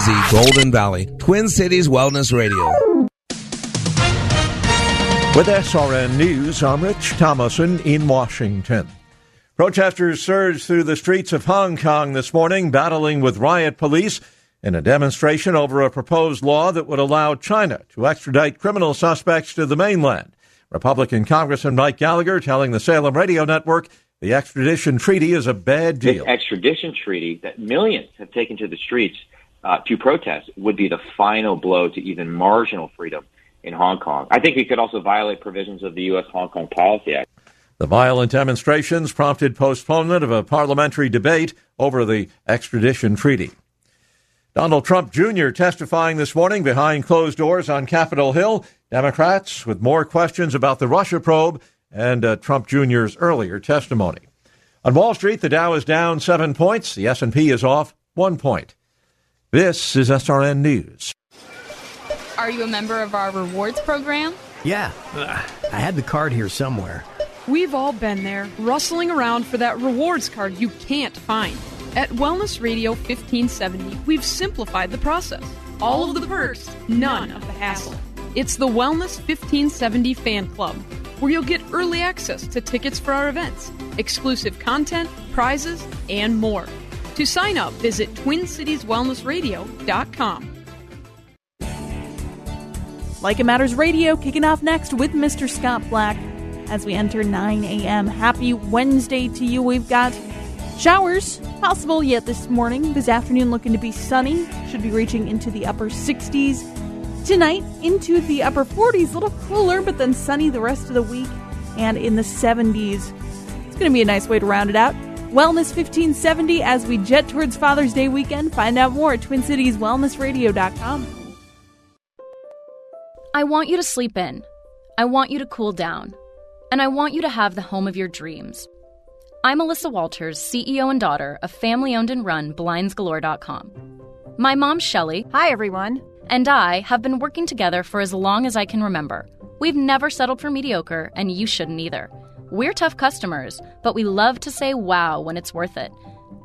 The Golden Valley, Twin Cities Wellness Radio. With SRN News, I'm Rich Thomason in Washington. Protesters surged through the streets of Hong Kong this morning, battling with riot police in a demonstration over a proposed law that would allow China to extradite criminal suspects to the mainland. Republican Congressman Mike Gallagher telling the Salem Radio Network the extradition treaty is a bad deal. This extradition treaty that millions have taken to the streets uh, to protest would be the final blow to even marginal freedom in Hong Kong. I think it could also violate provisions of the U.S. Hong Kong Policy Act. The violent demonstrations prompted postponement of a parliamentary debate over the extradition treaty. Donald Trump Jr. testifying this morning behind closed doors on Capitol Hill. Democrats with more questions about the Russia probe and uh, Trump Jr.'s earlier testimony. On Wall Street, the Dow is down seven points. The S&P is off one point. This is SRN News. Are you a member of our rewards program? Yeah, uh, I had the card here somewhere. We've all been there, rustling around for that rewards card you can't find. At Wellness Radio 1570, we've simplified the process. All of the perks, none of the hassle. It's the Wellness 1570 Fan Club, where you'll get early access to tickets for our events, exclusive content, prizes, and more. To sign up, visit TwinCitiesWellnessRadio.com. Like It Matters Radio kicking off next with Mr. Scott Black as we enter 9 a.m. Happy Wednesday to you. We've got showers possible yet this morning. This afternoon looking to be sunny. Should be reaching into the upper 60s. Tonight into the upper 40s. A little cooler, but then sunny the rest of the week and in the 70s. It's going to be a nice way to round it out. Wellness 1570 as we jet towards Father's Day weekend. Find out more at TwinCitiesWellnessRadio.com. I want you to sleep in. I want you to cool down. And I want you to have the home of your dreams. I'm Alyssa Walters, CEO and daughter of family owned and run BlindsGalore.com. My mom, Shelly. Hi, everyone. And I have been working together for as long as I can remember. We've never settled for mediocre, and you shouldn't either. We're tough customers, but we love to say wow when it's worth it.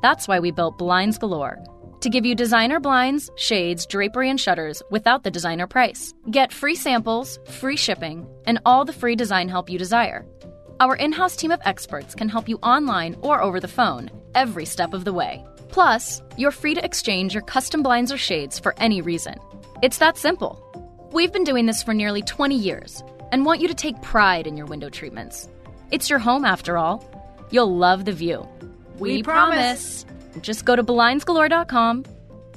That's why we built Blinds Galore to give you designer blinds, shades, drapery, and shutters without the designer price. Get free samples, free shipping, and all the free design help you desire. Our in house team of experts can help you online or over the phone every step of the way. Plus, you're free to exchange your custom blinds or shades for any reason. It's that simple. We've been doing this for nearly 20 years and want you to take pride in your window treatments. It's your home after all. You'll love the view. We, we promise. promise. Just go to blindsgalore.com.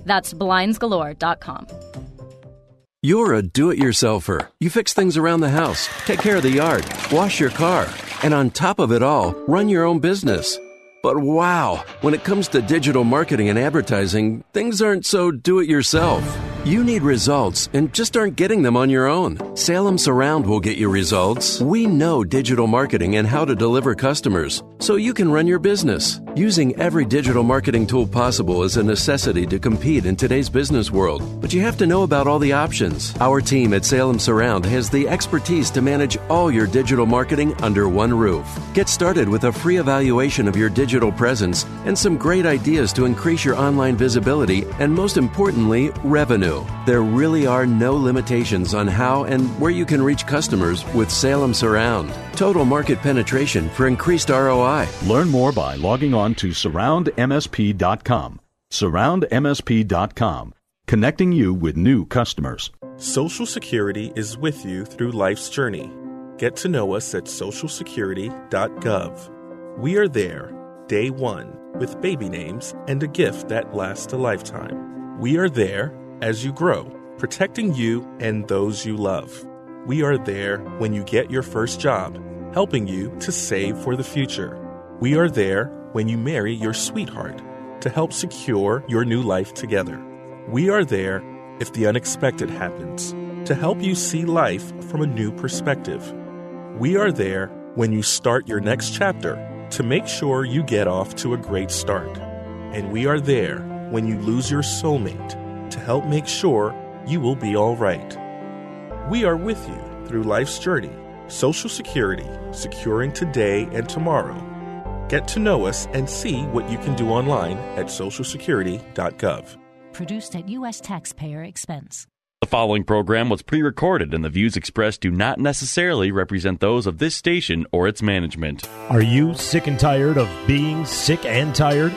That's blindsgalore.com. You're a do it yourselfer. You fix things around the house, take care of the yard, wash your car, and on top of it all, run your own business. But wow, when it comes to digital marketing and advertising, things aren't so do it yourself. You need results and just aren't getting them on your own. Salem Surround will get you results. We know digital marketing and how to deliver customers, so you can run your business. Using every digital marketing tool possible is a necessity to compete in today's business world, but you have to know about all the options. Our team at Salem Surround has the expertise to manage all your digital marketing under one roof. Get started with a free evaluation of your digital presence and some great ideas to increase your online visibility and, most importantly, revenue. There really are no limitations on how and where you can reach customers with Salem Surround. Total market penetration for increased ROI. Learn more by logging on to surroundmsp.com. Surroundmsp.com, connecting you with new customers. Social Security is with you through life's journey. Get to know us at socialsecurity.gov. We are there, day one, with baby names and a gift that lasts a lifetime. We are there as you grow, protecting you and those you love. We are there when you get your first job, helping you to save for the future. We are there when you marry your sweetheart to help secure your new life together. We are there if the unexpected happens to help you see life from a new perspective. We are there when you start your next chapter to make sure you get off to a great start. And we are there when you lose your soulmate to help make sure you will be all right. We are with you through life's journey, Social Security, securing today and tomorrow. Get to know us and see what you can do online at socialsecurity.gov. Produced at U.S. taxpayer expense. The following program was pre recorded, and the views expressed do not necessarily represent those of this station or its management. Are you sick and tired of being sick and tired?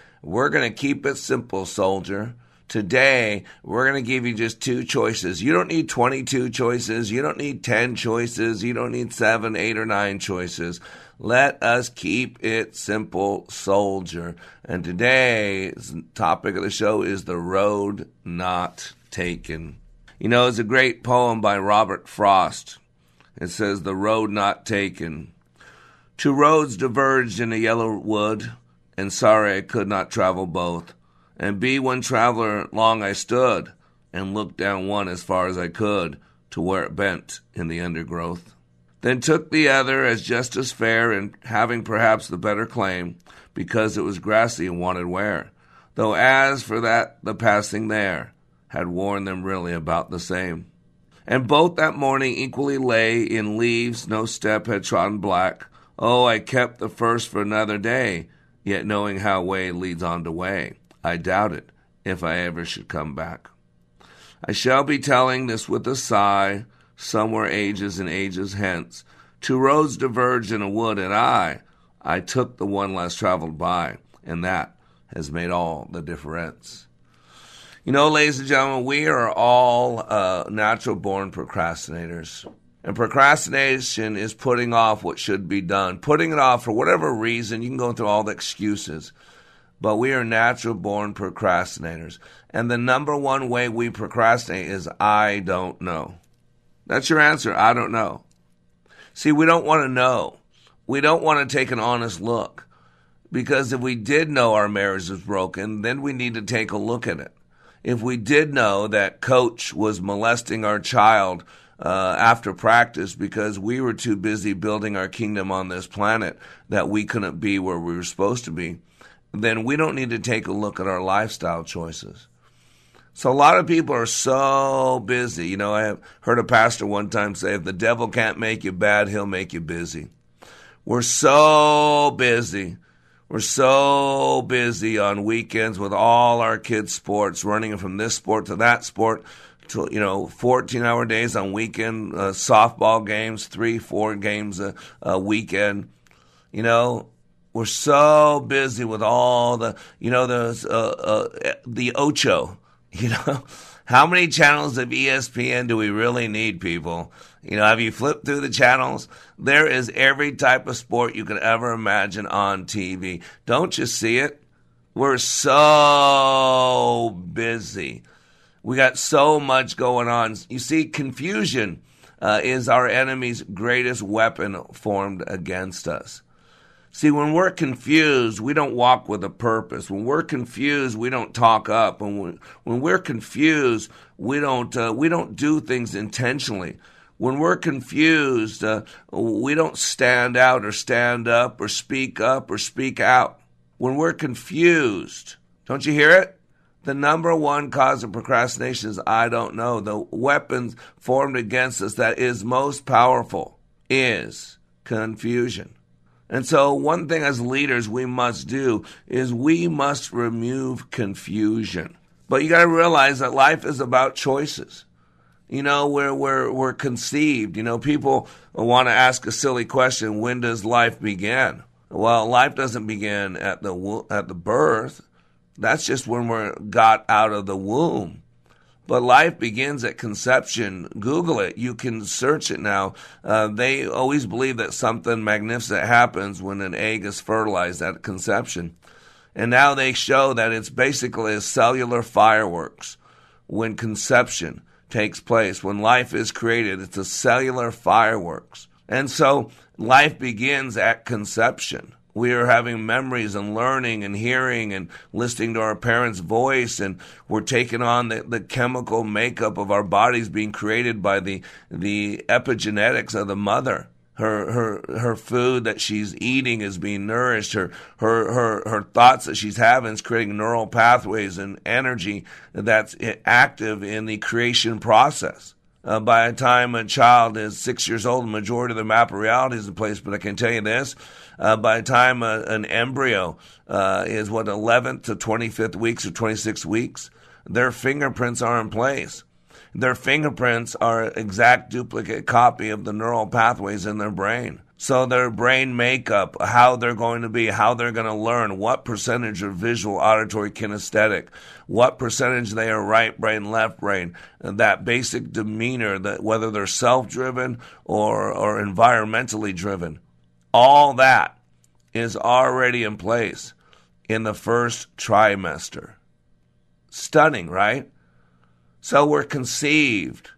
we're going to keep it simple, soldier. Today, we're going to give you just two choices. You don't need 22 choices. You don't need 10 choices. You don't need seven, eight, or nine choices. Let us keep it simple, soldier. And today's topic of the show is the road not taken. You know, it's a great poem by Robert Frost. It says, The Road Not Taken. Two roads diverged in a yellow wood, and sorry I could not travel both. And be one traveler long I stood, and looked down one as far as I could to where it bent in the undergrowth. Then took the other as just as fair, and having perhaps the better claim, because it was grassy and wanted wear. Though as for that, the passing there had worn them really about the same. And both that morning equally lay in leaves, no step had trodden black. Oh, I kept the first for another day, yet knowing how way leads on to way, I doubt it if I ever should come back. I shall be telling this with a sigh, somewhere ages and ages hence. Two roads diverged in a wood, and I, I took the one less traveled by, and that has made all the difference. You know, ladies and gentlemen, we are all uh, natural born procrastinators. And procrastination is putting off what should be done, putting it off for whatever reason. You can go through all the excuses, but we are natural born procrastinators. And the number one way we procrastinate is I don't know. That's your answer. I don't know. See, we don't want to know. We don't want to take an honest look. Because if we did know our marriage was broken, then we need to take a look at it. If we did know that coach was molesting our child uh, after practice because we were too busy building our kingdom on this planet that we couldn't be where we were supposed to be, then we don't need to take a look at our lifestyle choices. So a lot of people are so busy. You know, I heard a pastor one time say, if the devil can't make you bad, he'll make you busy. We're so busy. We're so busy on weekends with all our kids' sports, running from this sport to that sport, you know, 14 hour days on weekend, uh, softball games, three, four games a, a weekend. You know, we're so busy with all the, you know, the, uh, uh, the Ocho, you know. How many channels of ESPN do we really need, people? You know, have you flipped through the channels? There is every type of sport you could ever imagine on TV. Don't you see it? We're so busy. We got so much going on. You see, confusion uh, is our enemy's greatest weapon formed against us. See, when we're confused, we don't walk with a purpose. When we're confused, we don't talk up. When we, when we're confused, we don't uh, we don't do things intentionally. When we're confused, uh, we don't stand out or stand up or speak up or speak out. When we're confused, don't you hear it? The number one cause of procrastination is I don't know. The weapons formed against us that is most powerful is confusion. And so, one thing as leaders we must do is we must remove confusion. But you got to realize that life is about choices. You know, we're, we're, we're conceived. You know, people want to ask a silly question when does life begin? Well, life doesn't begin at the, at the birth. That's just when we're got out of the womb. But life begins at conception. Google it. You can search it now. Uh, they always believe that something magnificent happens when an egg is fertilized at conception. And now they show that it's basically a cellular fireworks when conception takes place. When life is created, it's a cellular fireworks. And so life begins at conception we are having memories and learning and hearing and listening to our parents' voice, and we're taking on the, the chemical makeup of our bodies being created by the the epigenetics of the mother. Her her her food that she's eating is being nourished. Her her her her thoughts that she's having is creating neural pathways and energy that's active in the creation process. Uh, by the time a child is six years old, the majority of the map of reality is in place. But I can tell you this uh, by the time a, an embryo uh, is what 11th to 25th weeks or 26 weeks, their fingerprints are in place. Their fingerprints are exact duplicate copy of the neural pathways in their brain. So their brain makeup, how they're going to be, how they're going to learn, what percentage are visual, auditory, kinesthetic, what percentage they are right brain, left brain, that basic demeanor, that whether they're self-driven or, or environmentally driven. All that is already in place in the first trimester. Stunning, right? So we're conceived.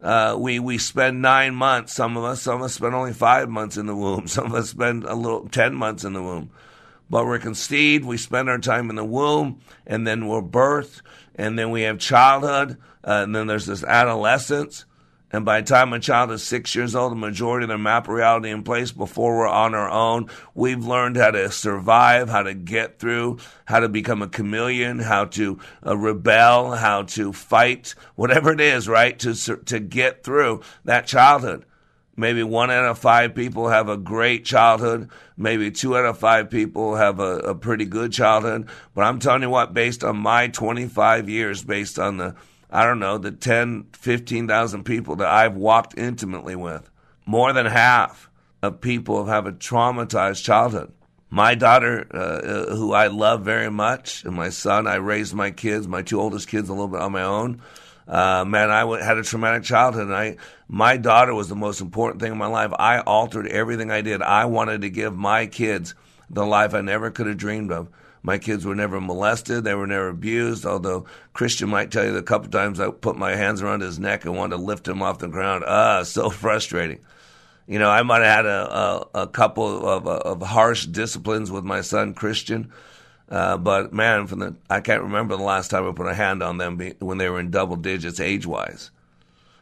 Uh, we we spend nine months. Some of us, some of us spend only five months in the womb. Some of us spend a little ten months in the womb. But we're conceived. We spend our time in the womb, and then we're birthed, and then we have childhood, uh, and then there's this adolescence, and by the time a child is six years old, the majority of their map reality in place before we're on our own. We've learned how to survive, how to get through, how to become a chameleon, how to uh, rebel, how to fight, whatever it is, right? To, to get through that childhood. Maybe one out of five people have a great childhood. Maybe two out of five people have a, a pretty good childhood. But I'm telling you what, based on my 25 years, based on the I don't know, the 10, 15,000 people that I've walked intimately with, more than half of people have a traumatized childhood. My daughter, uh, uh, who I love very much, and my son, I raised my kids, my two oldest kids, a little bit on my own. Uh, man, I w- had a traumatic childhood, and I, my daughter was the most important thing in my life. I altered everything I did. I wanted to give my kids the life I never could have dreamed of. My kids were never molested. They were never abused. Although Christian might tell you a couple times I put my hands around his neck and wanted to lift him off the ground. Ah, so frustrating. You know, I might have had a, a, a couple of, of harsh disciplines with my son Christian. Uh, but man, from the I can't remember the last time I put a hand on them when they were in double digits age wise.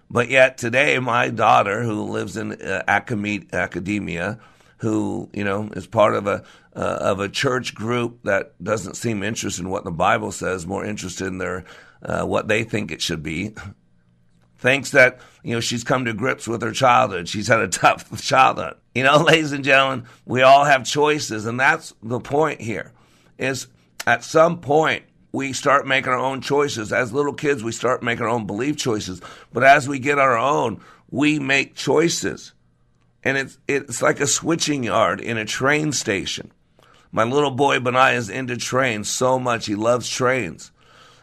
But yet today, my daughter, who lives in uh, academia, who you know is part of a uh, of a church group that doesn't seem interested in what the Bible says, more interested in their uh, what they think it should be. Thinks that you know she's come to grips with her childhood. She's had a tough childhood. You know, ladies and gentlemen, we all have choices, and that's the point here. Is at some point we start making our own choices. As little kids, we start making our own belief choices. But as we get our own, we make choices and it's it's like a switching yard in a train station. My little boy Benai is into trains so much; he loves trains,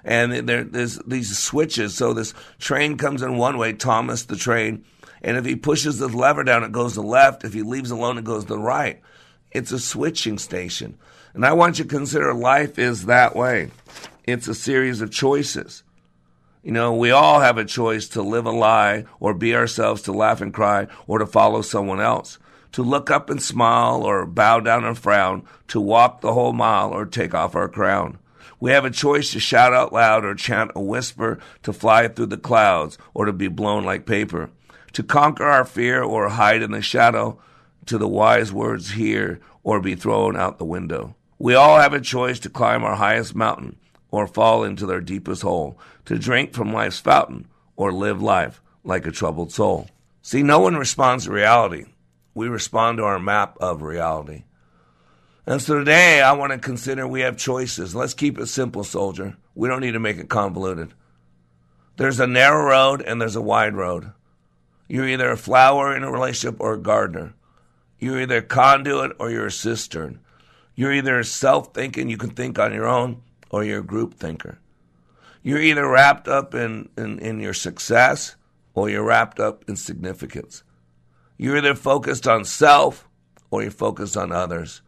and there, there's these switches. So this train comes in one way, Thomas the train, and if he pushes the lever down, it goes to the left. If he leaves alone, it goes to the right. It's a switching station, and I want you to consider life is that way. It's a series of choices. You know, we all have a choice to live a lie or be ourselves, to laugh and cry, or to follow someone else, to look up and smile or bow down and frown, to walk the whole mile or take off our crown. We have a choice to shout out loud or chant a whisper, to fly through the clouds or to be blown like paper, to conquer our fear or hide in the shadow, to the wise words hear or be thrown out the window. We all have a choice to climb our highest mountain or fall into their deepest hole, to drink from life's fountain, or live life like a troubled soul. See, no one responds to reality. We respond to our map of reality. And so today I want to consider we have choices. Let's keep it simple, soldier. We don't need to make it convoluted. There's a narrow road and there's a wide road. You're either a flower in a relationship or a gardener. You're either a conduit or you're a cistern. You're either self thinking, you can think on your own, or you're a group thinker. You're either wrapped up in, in, in your success or you're wrapped up in significance. You're either focused on self or you're focused on others.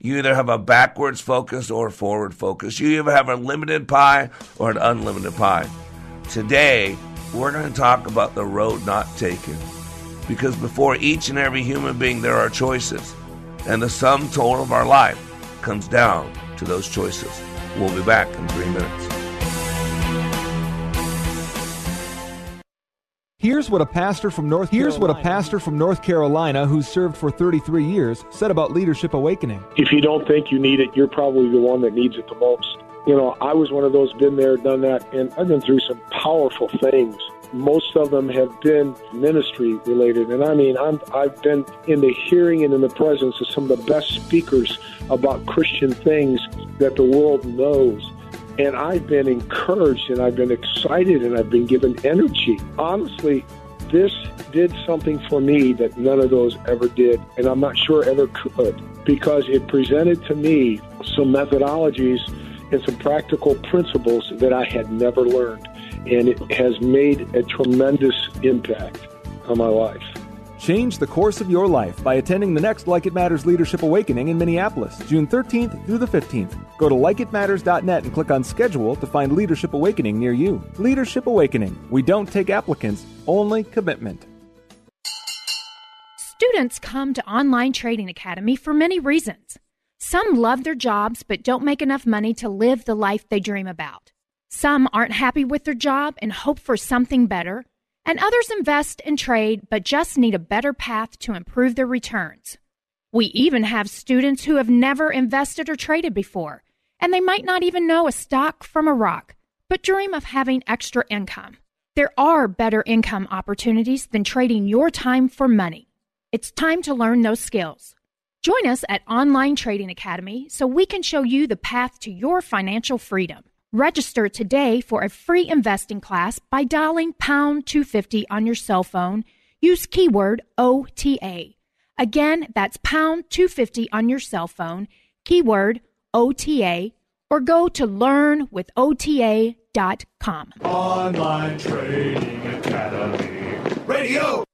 You either have a backwards focus or forward focus. You either have a limited pie or an unlimited pie. Today, we're going to talk about the road not taken. Because before each and every human being, there are choices. And the sum total of our life comes down to those choices. We'll be back in three minutes. Here's what a pastor from North Here's Carolina. what a pastor from North Carolina who served for 33 years said about leadership awakening. If you don't think you need it, you're probably the one that needs it the most. You know, I was one of those been there, done that, and I've been through some powerful things. Most of them have been ministry related, and I mean, I'm, I've been in the hearing and in the presence of some of the best speakers about Christian things that the world knows and I've been encouraged and I've been excited and I've been given energy. Honestly, this did something for me that none of those ever did, and I'm not sure ever could, because it presented to me some methodologies and some practical principles that I had never learned. And it has made a tremendous impact on my life. Change the course of your life by attending the next Like It Matters Leadership Awakening in Minneapolis, June 13th through the 15th. Go to likeitmatters.net and click on schedule to find Leadership Awakening near you. Leadership Awakening. We don't take applicants, only commitment. Students come to Online Trading Academy for many reasons. Some love their jobs but don't make enough money to live the life they dream about. Some aren't happy with their job and hope for something better and others invest and trade but just need a better path to improve their returns. We even have students who have never invested or traded before, and they might not even know a stock from a rock, but dream of having extra income. There are better income opportunities than trading your time for money. It's time to learn those skills. Join us at Online Trading Academy so we can show you the path to your financial freedom. Register today for a free investing class by dialing pound 250 on your cell phone. Use keyword OTA. Again, that's pound 250 on your cell phone, keyword OTA, or go to learnwithota.com. Online Trading Academy Radio.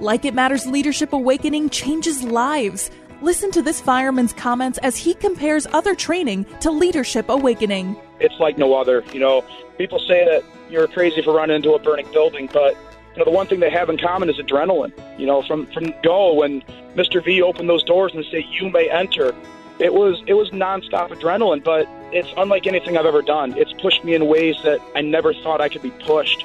Like It Matters Leadership Awakening changes lives. Listen to this fireman's comments as he compares other training to Leadership Awakening. It's like no other. You know, people say that you're crazy for running into a burning building, but you know, the one thing they have in common is adrenaline. You know, from from go when Mr. V opened those doors and said, "You may enter," it was it was nonstop adrenaline. But it's unlike anything I've ever done. It's pushed me in ways that I never thought I could be pushed.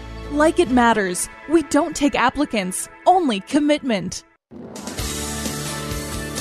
Like It Matters. We don't take applicants, only commitment.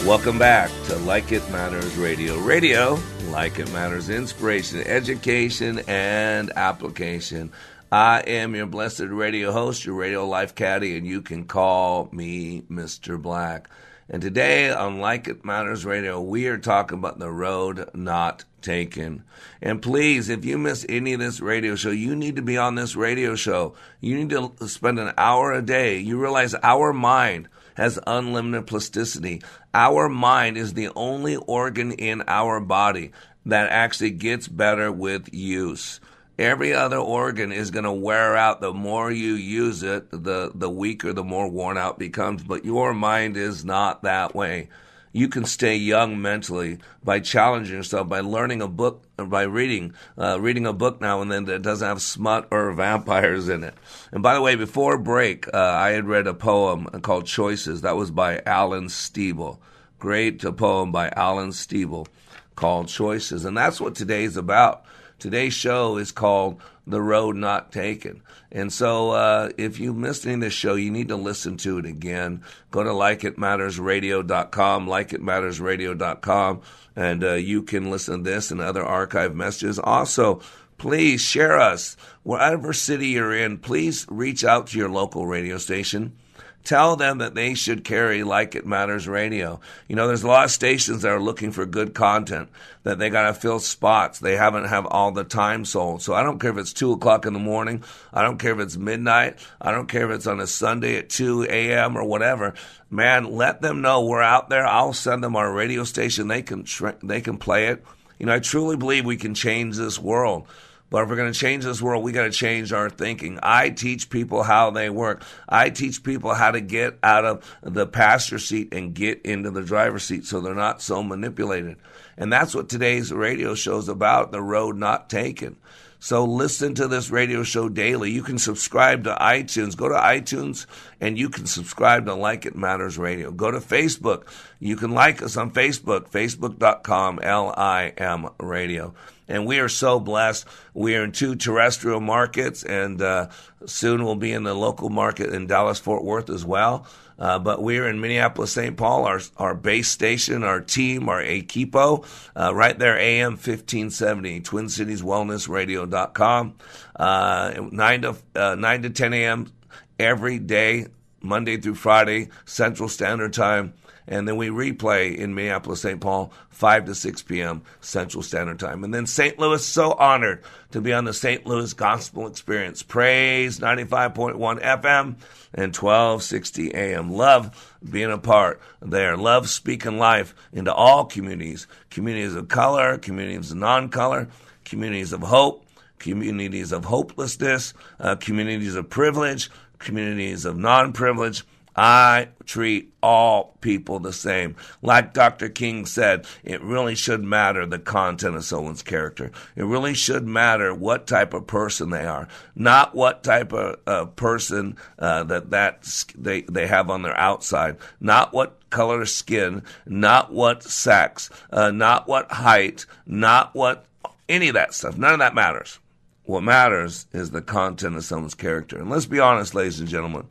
Welcome back to Like It Matters Radio. Radio, like it matters, inspiration, education, and application. I am your blessed radio host, your radio life caddy, and you can call me Mr. Black. And today on Like It Matters Radio, we are talking about the road not taken. And please, if you miss any of this radio show, you need to be on this radio show. You need to spend an hour a day. You realize our mind has unlimited plasticity. Our mind is the only organ in our body that actually gets better with use. Every other organ is going to wear out. The more you use it, the, the weaker, the more worn out becomes. But your mind is not that way. You can stay young mentally by challenging yourself, by learning a book, by reading, uh, reading a book now and then that doesn't have smut or vampires in it. And by the way, before break, uh, I had read a poem called Choices. That was by Alan Steeble. Great poem by Alan Steeble called Choices. And that's what today's about. Today's show is called The Road Not Taken. And so uh, if you missed any of this show, you need to listen to it again. Go to likeitmattersradio.com, likeitmattersradio.com, and uh, you can listen to this and other archive messages. Also, Please share us. Whatever city you're in, please reach out to your local radio station Tell them that they should carry Like It Matters radio. You know, there's a lot of stations that are looking for good content that they got to fill spots. They haven't have all the time sold. So I don't care if it's two o'clock in the morning. I don't care if it's midnight. I don't care if it's on a Sunday at 2 a.m. or whatever. Man, let them know we're out there. I'll send them our radio station. They can, they can play it. You know, I truly believe we can change this world. But if we're going to change this world, we got to change our thinking. I teach people how they work. I teach people how to get out of the passenger seat and get into the driver's seat so they're not so manipulated. And that's what today's radio show is about the road not taken. So listen to this radio show daily. You can subscribe to iTunes. Go to iTunes and you can subscribe to Like It Matters Radio. Go to Facebook. You can like us on Facebook, facebook.com, L-I-M radio and we are so blessed. We are in two terrestrial markets, and uh, soon we'll be in the local market in Dallas Fort Worth as well. Uh, but we're in Minneapolis, St. Paul, our our base station, our team, our equipo, uh, right there, AM 1570, TwinCitiesWellnessRadio.com, uh, 9 to, uh, 9 to 10 a.m. every day, Monday through Friday, Central Standard Time and then we replay in Minneapolis, St. Paul, 5 to 6 p.m. Central Standard Time. And then St. Louis, so honored to be on the St. Louis Gospel Experience. Praise 95.1 FM and 1260 AM. Love being a part there. Love speaking life into all communities communities of color, communities of non color, communities of hope, communities of hopelessness, uh, communities of privilege, communities of non privilege I treat all people the same. Like Dr. King said, it really should matter the content of someone's character. It really should matter what type of person they are, not what type of uh, person uh, that that they they have on their outside, not what color skin, not what sex, uh, not what height, not what any of that stuff. None of that matters. What matters is the content of someone's character. And let's be honest, ladies and gentlemen.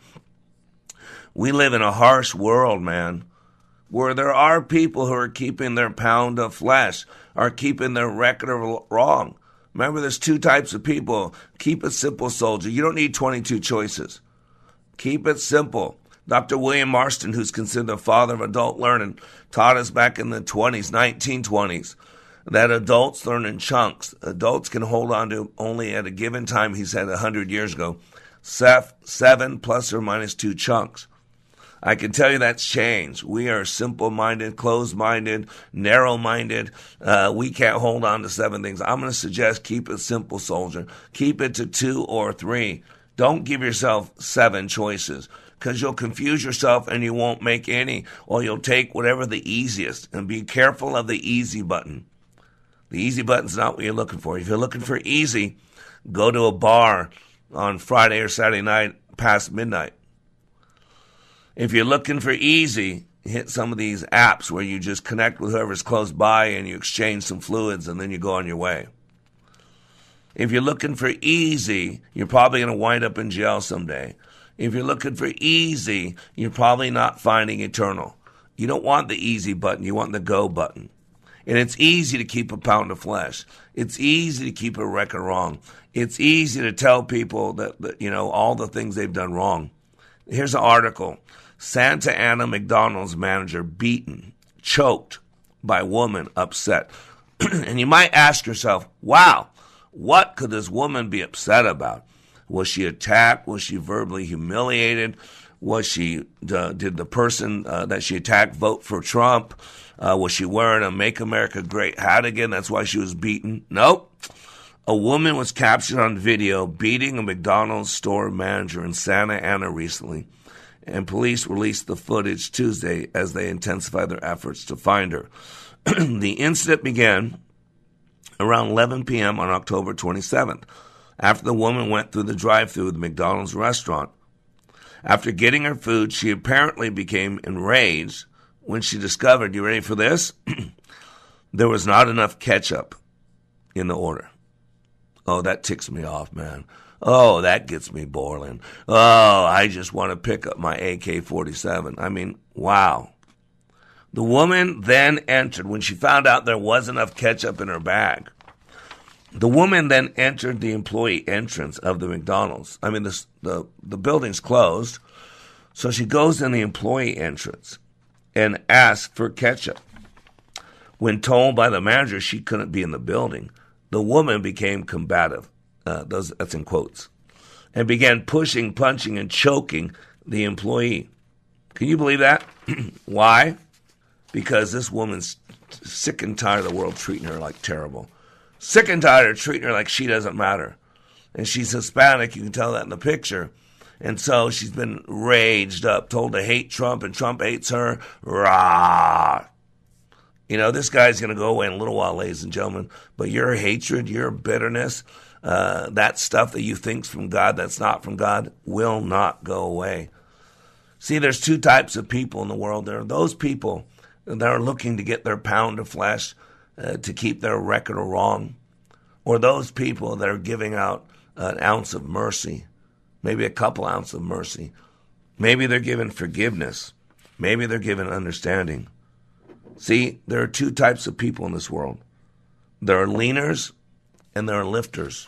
We live in a harsh world, man, where there are people who are keeping their pound of flesh, are keeping their record wrong. Remember, there's two types of people. Keep it simple, soldier. You don't need 22 choices. Keep it simple. Dr. William Marston, who's considered the father of adult learning, taught us back in the 20s, 1920s, that adults learn in chunks. Adults can hold on to only at a given time, he said 100 years ago, seven plus or minus two chunks. I can tell you that's changed. We are simple minded, closed minded, narrow minded. Uh, we can't hold on to seven things. I'm going to suggest keep it simple, soldier. Keep it to two or three. Don't give yourself seven choices because you'll confuse yourself and you won't make any, or you'll take whatever the easiest. And be careful of the easy button. The easy button's not what you're looking for. If you're looking for easy, go to a bar on Friday or Saturday night past midnight. If you're looking for easy, hit some of these apps where you just connect with whoever's close by and you exchange some fluids and then you go on your way. If you're looking for easy, you're probably going to wind up in jail someday. If you're looking for easy, you're probably not finding eternal. You don't want the easy button, you want the go button. And it's easy to keep a pound of flesh. It's easy to keep a record wrong. It's easy to tell people that, that you know all the things they've done wrong. Here's an article Santa Ana McDonald's manager beaten, choked by woman upset. and you might ask yourself, wow, what could this woman be upset about? Was she attacked? Was she verbally humiliated? Was she uh, did the person uh, that she attacked vote for Trump? Uh, was she wearing a "Make America Great" hat again? That's why she was beaten. Nope. A woman was captured on video beating a McDonald's store manager in Santa Ana recently and police released the footage Tuesday as they intensified their efforts to find her. the incident began around 11 p.m. on October 27th, after the woman went through the drive through of the McDonald's restaurant. After getting her food, she apparently became enraged when she discovered, you ready for this? there was not enough ketchup in the order. Oh, that ticks me off, man. Oh, that gets me boiling. Oh, I just want to pick up my AK 47. I mean, wow. The woman then entered when she found out there was enough ketchup in her bag. The woman then entered the employee entrance of the McDonald's. I mean, the, the, the building's closed. So she goes in the employee entrance and asks for ketchup. When told by the manager she couldn't be in the building, the woman became combative. Uh, those, that's in quotes. And began pushing, punching, and choking the employee. Can you believe that? Why? Because this woman's sick and tired of the world treating her like terrible. Sick and tired of treating her like she doesn't matter. And she's Hispanic, you can tell that in the picture. And so she's been raged up, told to hate Trump, and Trump hates her. Rah! You know, this guy's going to go away in a little while, ladies and gentlemen. But your hatred, your bitterness, uh, that stuff that you think's from God that's not from God will not go away. See, there's two types of people in the world. There are those people that are looking to get their pound of flesh uh, to keep their record wrong, or those people that are giving out an ounce of mercy, maybe a couple ounces of mercy. Maybe they're given forgiveness. Maybe they're given understanding. See, there are two types of people in this world there are leaners and there are lifters.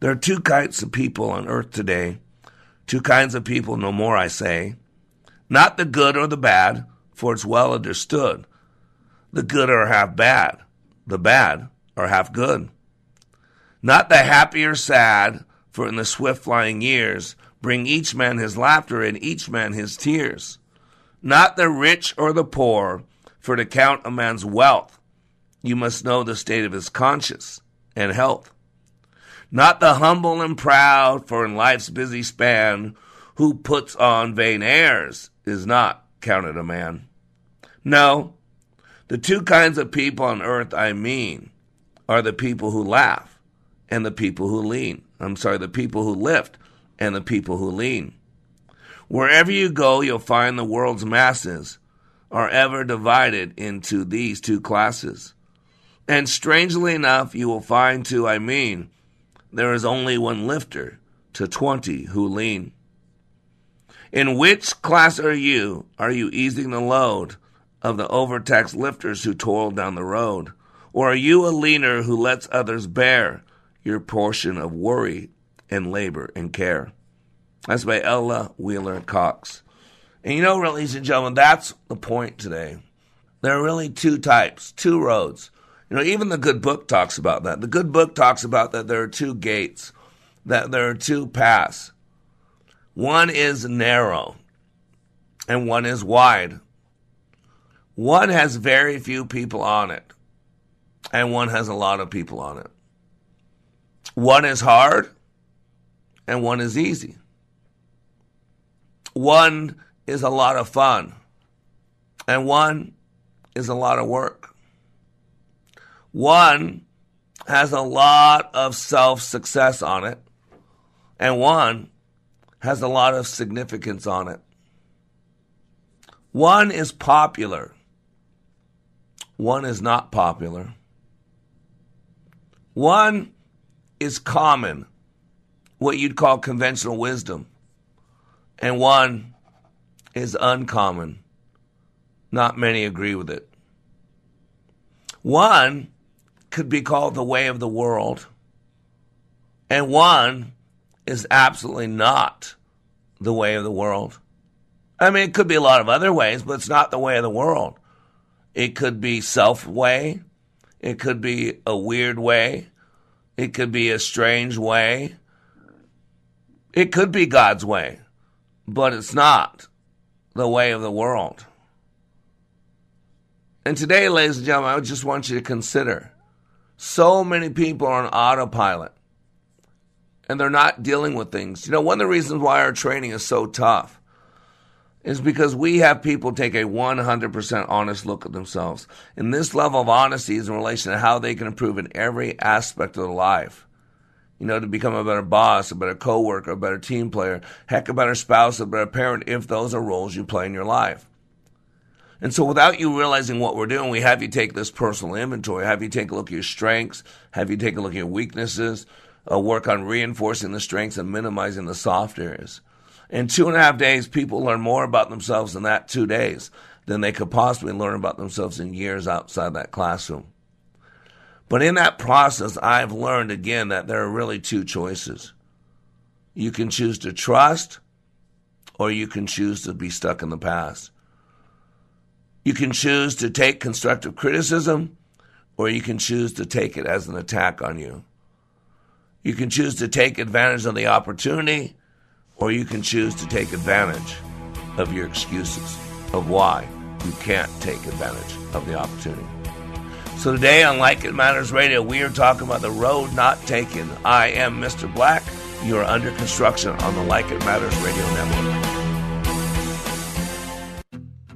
There are two kinds of people on earth today. Two kinds of people, no more, I say. Not the good or the bad, for it's well understood. The good are half bad, the bad are half good. Not the happy or sad, for in the swift flying years bring each man his laughter and each man his tears not the rich or the poor, for to count a man's wealth, you must know the state of his conscience and health. Not the humble and proud, for in life's busy span, who puts on vain airs is not counted a man. No, the two kinds of people on earth I mean are the people who laugh and the people who lean. I'm sorry, the people who lift and the people who lean. Wherever you go, you'll find the world's masses are ever divided into these two classes. And strangely enough, you will find too, I mean, there is only one lifter to 20 who lean. In which class are you? Are you easing the load of the overtaxed lifters who toil down the road? Or are you a leaner who lets others bear your portion of worry and labor and care? That's by Ella Wheeler Cox. And you know, ladies and gentlemen, that's the point today. There are really two types, two roads. You know, even the good book talks about that. The good book talks about that there are two gates, that there are two paths. One is narrow, and one is wide. One has very few people on it, and one has a lot of people on it. One is hard, and one is easy. One is a lot of fun, and one is a lot of work. One has a lot of self success on it, and one has a lot of significance on it. One is popular, one is not popular. One is common, what you'd call conventional wisdom and one is uncommon. Not many agree with it. One could be called the way of the world, and one is absolutely not the way of the world. I mean, it could be a lot of other ways, but it's not the way of the world. It could be self way. It could be a weird way. It could be a strange way. It could be God's way but it's not the way of the world. And today, ladies and gentlemen, I just want you to consider so many people are on autopilot and they're not dealing with things. You know, one of the reasons why our training is so tough is because we have people take a 100% honest look at themselves. And this level of honesty is in relation to how they can improve in every aspect of their life you know, to become a better boss, a better coworker, a better team player, heck, a better spouse, a better parent, if those are roles you play in your life. And so without you realizing what we're doing, we have you take this personal inventory, have you take a look at your strengths, have you take a look at your weaknesses, uh, work on reinforcing the strengths and minimizing the soft areas. In two and a half days, people learn more about themselves in that two days than they could possibly learn about themselves in years outside that classroom. But in that process, I've learned again that there are really two choices. You can choose to trust, or you can choose to be stuck in the past. You can choose to take constructive criticism, or you can choose to take it as an attack on you. You can choose to take advantage of the opportunity, or you can choose to take advantage of your excuses of why you can't take advantage of the opportunity. So today on Like It Matters Radio, we are talking about the road not taken. I am Mr. Black. You are under construction on the Like It Matters Radio Network.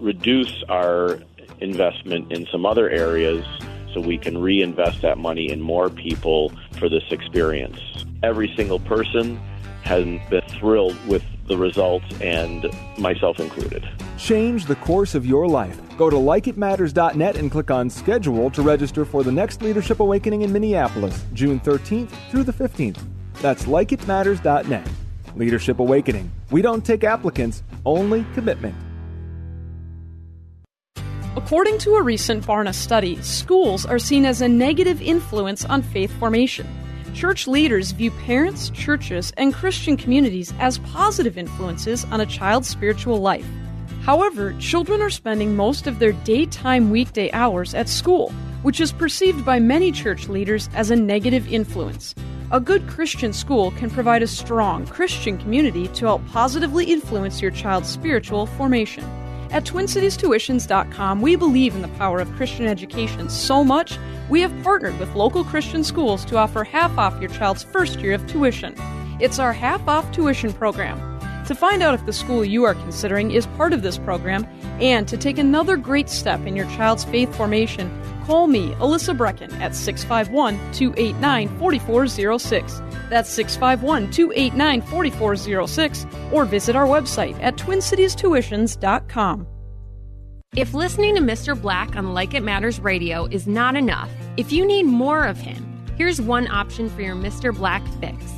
reduce our investment in some other areas so we can reinvest that money in more people for this experience. Every single person has been thrilled with the results, and myself included. Change the course of your life. Go to likeitmatters.net and click on schedule to register for the next Leadership Awakening in Minneapolis, June 13th through the 15th. That's likeitmatters.net. Leadership Awakening. We don't take applicants, only commitment. According to a recent Barna study, schools are seen as a negative influence on faith formation. Church leaders view parents, churches, and Christian communities as positive influences on a child's spiritual life. However, children are spending most of their daytime weekday hours at school, which is perceived by many church leaders as a negative influence. A good Christian school can provide a strong Christian community to help positively influence your child's spiritual formation. At TwinCitiesTuitions.com, we believe in the power of Christian education so much, we have partnered with local Christian schools to offer half off your child's first year of tuition. It's our half off tuition program. To find out if the school you are considering is part of this program and to take another great step in your child's faith formation, call me, Alyssa Brecken, at 651 289 4406. That's 651 289 4406, or visit our website at twincitiestuitions.com. If listening to Mr. Black on Like It Matters Radio is not enough, if you need more of him, here's one option for your Mr. Black fix.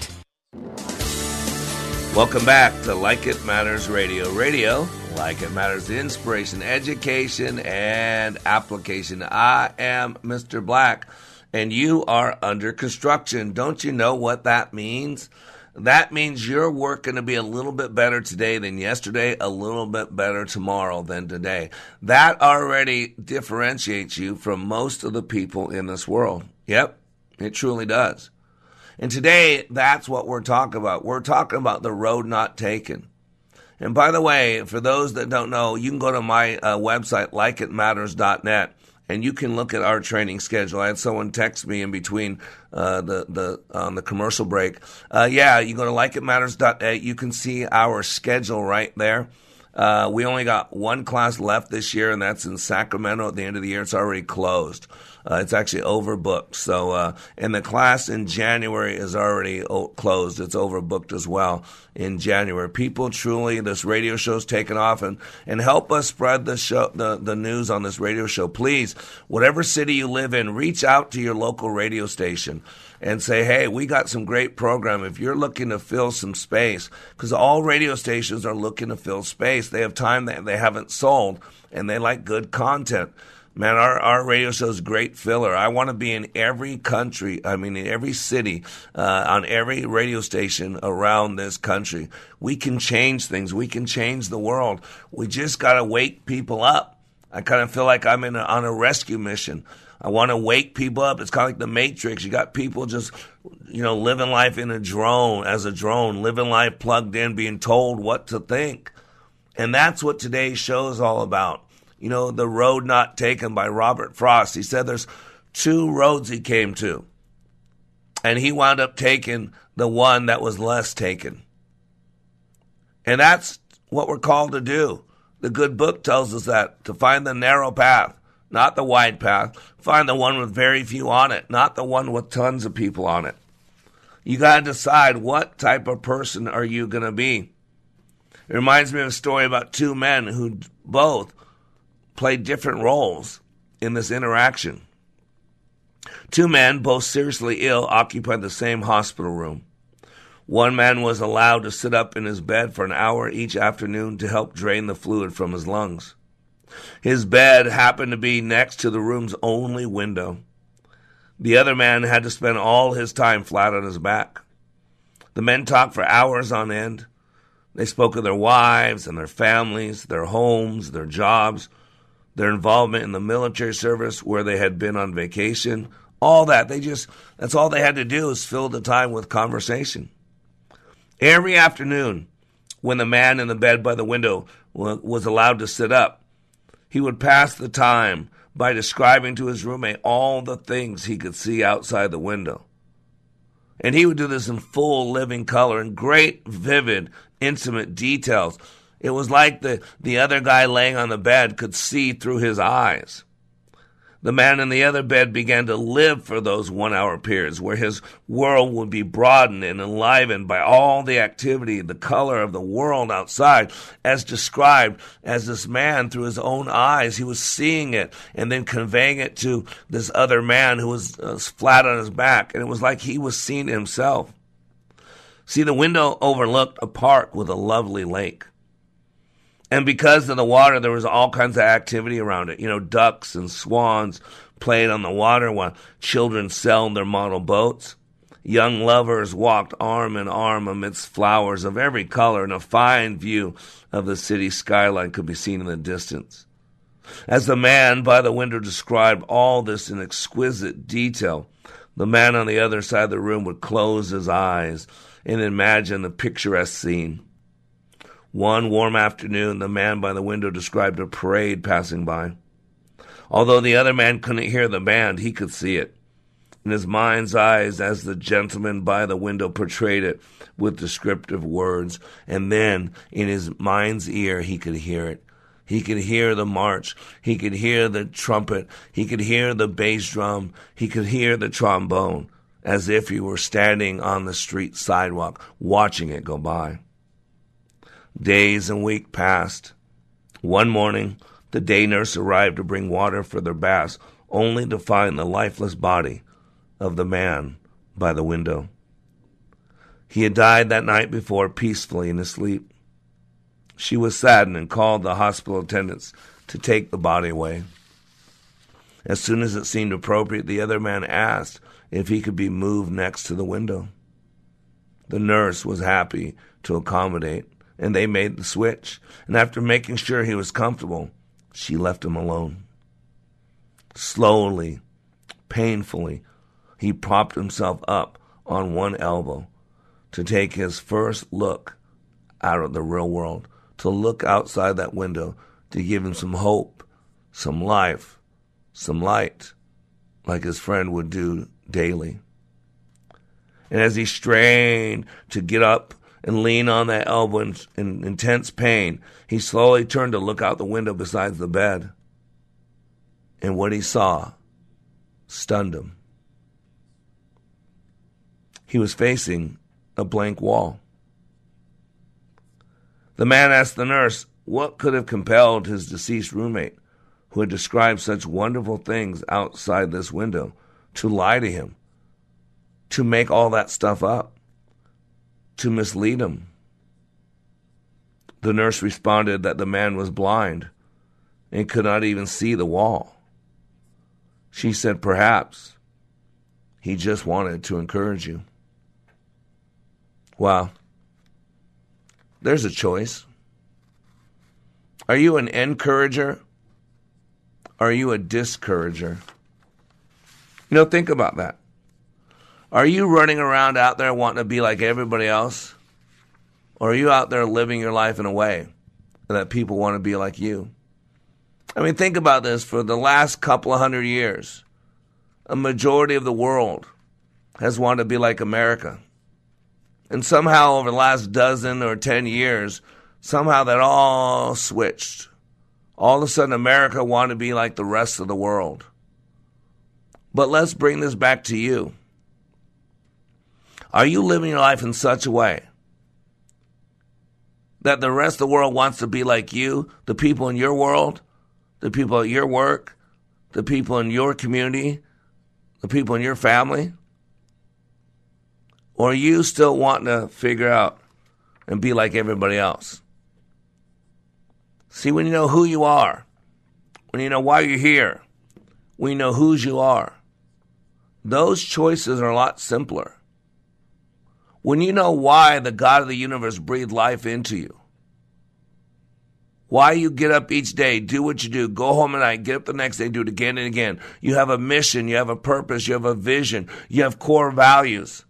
Welcome back to Like It Matters Radio. Radio, like it matters, inspiration, education, and application. I am Mr. Black, and you are under construction. Don't you know what that means? That means your work going to be a little bit better today than yesterday, a little bit better tomorrow than today. That already differentiates you from most of the people in this world. Yep, it truly does. And today, that's what we're talking about. We're talking about the road not taken. And by the way, for those that don't know, you can go to my uh, website, likeitmatters.net, and you can look at our training schedule. I had someone text me in between uh, the the on the commercial break. Uh, yeah, you go to likeitmatters.net. You can see our schedule right there. Uh, we only got one class left this year, and that's in Sacramento at the end of the year. It's already closed. Uh, it's actually overbooked. So, uh, and the class in January is already o- closed. It's overbooked as well in January. People truly, this radio show's taken off, and and help us spread the show, the the news on this radio show. Please, whatever city you live in, reach out to your local radio station and say, hey, we got some great program. If you're looking to fill some space, because all radio stations are looking to fill space, they have time that they haven't sold, and they like good content. Man, our, our radio show is great filler. I want to be in every country, I mean, in every city, uh, on every radio station around this country. We can change things. We can change the world. We just got to wake people up. I kind of feel like I'm in a, on a rescue mission. I want to wake people up. It's kind of like the Matrix. You got people just, you know, living life in a drone, as a drone, living life plugged in, being told what to think. And that's what today's show is all about. You know, The Road Not Taken by Robert Frost. He said there's two roads he came to. And he wound up taking the one that was less taken. And that's what we're called to do. The good book tells us that to find the narrow path, not the wide path. Find the one with very few on it, not the one with tons of people on it. You got to decide what type of person are you going to be. It reminds me of a story about two men who both played different roles in this interaction. Two men, both seriously ill, occupied the same hospital room. One man was allowed to sit up in his bed for an hour each afternoon to help drain the fluid from his lungs. His bed happened to be next to the room's only window. The other man had to spend all his time flat on his back. The men talked for hours on end. They spoke of their wives and their families, their homes, their jobs, their involvement in the military service where they had been on vacation, all that. They just, that's all they had to do is fill the time with conversation. Every afternoon, when the man in the bed by the window was allowed to sit up, he would pass the time by describing to his roommate all the things he could see outside the window. And he would do this in full living color in great, vivid, intimate details. It was like the, the other guy laying on the bed could see through his eyes. The man in the other bed began to live for those one hour periods where his world would be broadened and enlivened by all the activity, the color of the world outside, as described as this man through his own eyes. He was seeing it and then conveying it to this other man who was uh, flat on his back. And it was like he was seeing himself. See, the window overlooked a park with a lovely lake. And because of the water, there was all kinds of activity around it. You know, ducks and swans played on the water while children sailed their model boats. Young lovers walked arm in arm amidst flowers of every color, and a fine view of the city skyline could be seen in the distance. As the man by the window described all this in exquisite detail, the man on the other side of the room would close his eyes and imagine the picturesque scene. One warm afternoon, the man by the window described a parade passing by. Although the other man couldn't hear the band, he could see it. In his mind's eyes, as the gentleman by the window portrayed it with descriptive words, and then in his mind's ear, he could hear it. He could hear the march. He could hear the trumpet. He could hear the bass drum. He could hear the trombone, as if he were standing on the street sidewalk watching it go by. Days and weeks passed. One morning, the day nurse arrived to bring water for their baths, only to find the lifeless body of the man by the window. He had died that night before peacefully in his sleep. She was saddened and called the hospital attendants to take the body away. As soon as it seemed appropriate, the other man asked if he could be moved next to the window. The nurse was happy to accommodate and they made the switch. And after making sure he was comfortable, she left him alone. Slowly, painfully, he propped himself up on one elbow to take his first look out of the real world, to look outside that window, to give him some hope, some life, some light, like his friend would do daily. And as he strained to get up and lean on that elbow in, in intense pain, he slowly turned to look out the window beside the bed. And what he saw stunned him. He was facing a blank wall. The man asked the nurse what could have compelled his deceased roommate, who had described such wonderful things outside this window, to lie to him, to make all that stuff up, to mislead him. The nurse responded that the man was blind and could not even see the wall. She said, Perhaps he just wanted to encourage you. Well, there's a choice. Are you an encourager? Are you a discourager? You know, think about that. Are you running around out there wanting to be like everybody else? Or are you out there living your life in a way that people want to be like you? I mean, think about this for the last couple of hundred years, a majority of the world has wanted to be like America. And somehow, over the last dozen or 10 years, somehow that all switched. All of a sudden, America wanted to be like the rest of the world. But let's bring this back to you. Are you living your life in such a way that the rest of the world wants to be like you, the people in your world, the people at your work, the people in your community, the people in your family? Or are you still wanting to figure out and be like everybody else? See, when you know who you are, when you know why you're here, when you know whose you are, those choices are a lot simpler. When you know why the God of the universe breathed life into you, why you get up each day, do what you do, go home at night, get up the next day, do it again and again. You have a mission, you have a purpose, you have a vision, you have core values.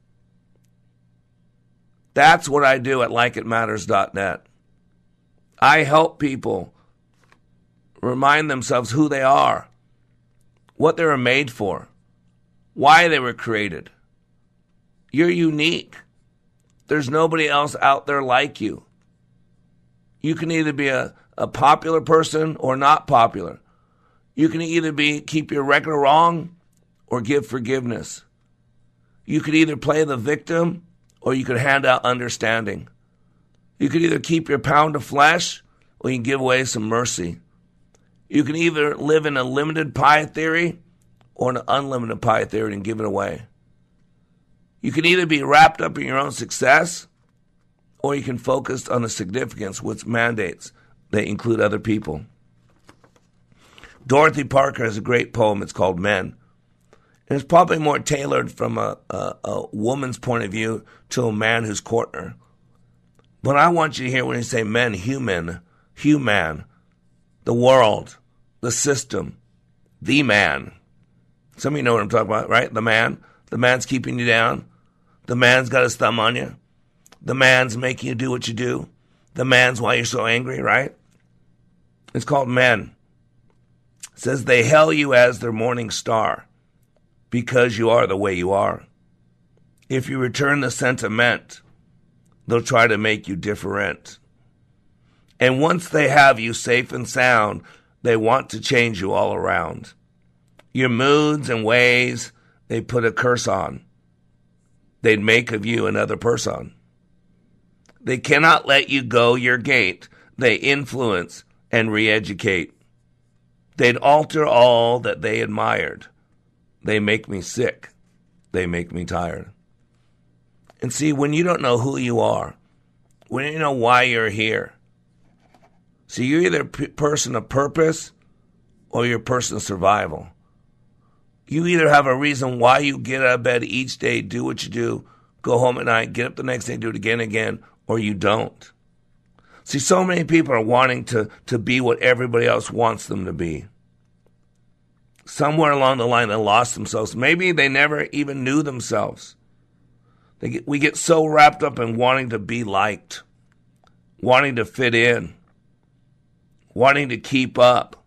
That's what I do at likeitmatters.net. I help people remind themselves who they are, what they were made for, why they were created. You're unique. There's nobody else out there like you. You can either be a, a popular person or not popular. You can either be keep your record wrong or give forgiveness. You could either play the victim or you could hand out understanding. You could either keep your pound of flesh or you can give away some mercy. You can either live in a limited pie theory or an unlimited pie theory and give it away. You can either be wrapped up in your own success or you can focus on the significance which mandates they include other people. Dorothy Parker has a great poem. It's called Men. And it's probably more tailored from a, a, a woman's point of view to a man who's courting. But I want you to hear when you say men, human, human, the world, the system, the man. Some of you know what I'm talking about, right? The man. The man's keeping you down. The man's got his thumb on you. The man's making you do what you do. The man's why you're so angry, right? It's called men. It says they hail you as their morning star because you are the way you are. If you return the sentiment, they'll try to make you different. And once they have you safe and sound, they want to change you all around. Your moods and ways, they put a curse on. They'd make of you another person. They cannot let you go your gait. They influence and re educate. They'd alter all that they admired. They make me sick. They make me tired. And see, when you don't know who you are, when you know why you're here, see, you're either a person of purpose or you're a person of survival. You either have a reason why you get out of bed each day, do what you do, go home at night, get up the next day, do it again and again, or you don't. See, so many people are wanting to, to be what everybody else wants them to be somewhere along the line they lost themselves. Maybe they never even knew themselves. Get, we get so wrapped up in wanting to be liked, wanting to fit in, wanting to keep up.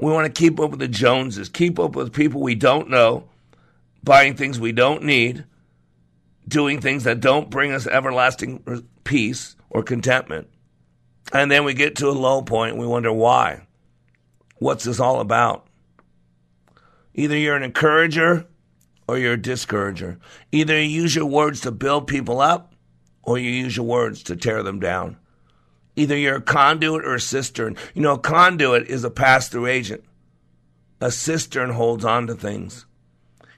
We want to keep up with the Joneses, keep up with people we don't know, buying things we don't need, doing things that don't bring us everlasting peace or contentment. And then we get to a low point and we wonder why. What's this all about? Either you're an encourager or you're a discourager. Either you use your words to build people up or you use your words to tear them down. Either you're a conduit or a cistern. You know, a conduit is a pass through agent, a cistern holds on to things.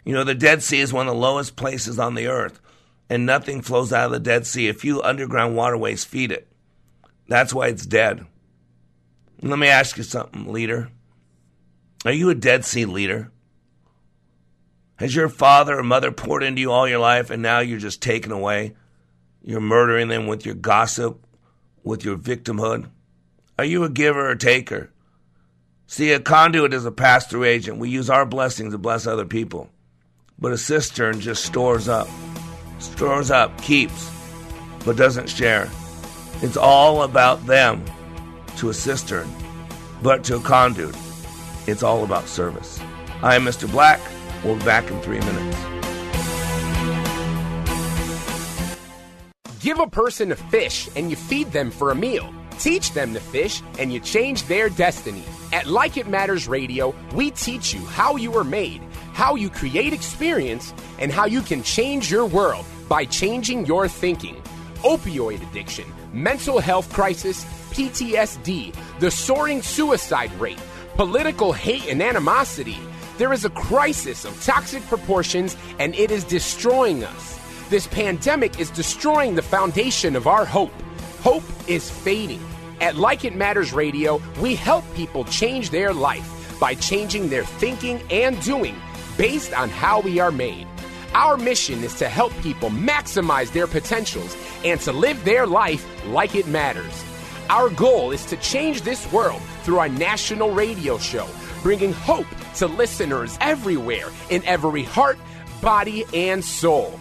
You know, the Dead Sea is one of the lowest places on the earth, and nothing flows out of the Dead Sea. A few underground waterways feed it. That's why it's dead. Let me ask you something, leader. Are you a Dead Sea leader? Has your father or mother poured into you all your life and now you're just taken away? You're murdering them with your gossip, with your victimhood? Are you a giver or taker? See, a conduit is a pass through agent. We use our blessings to bless other people. But a cistern just stores up, stores up, keeps, but doesn't share. It's all about them to a cistern, but to a conduit, it's all about service. I am Mr. Black. We'll be back in three minutes. Give a person a fish and you feed them for a meal. Teach them to fish and you change their destiny. At Like It Matters Radio, we teach you how you are made, how you create experience, and how you can change your world by changing your thinking. Opioid addiction, mental health crisis, PTSD, the soaring suicide rate, political hate and animosity. There is a crisis of toxic proportions and it is destroying us. This pandemic is destroying the foundation of our hope. Hope is fading. At Like It Matters Radio, we help people change their life by changing their thinking and doing based on how we are made. Our mission is to help people maximize their potentials and to live their life like it matters. Our goal is to change this world through our national radio show, bringing hope to listeners everywhere in every heart, body, and soul.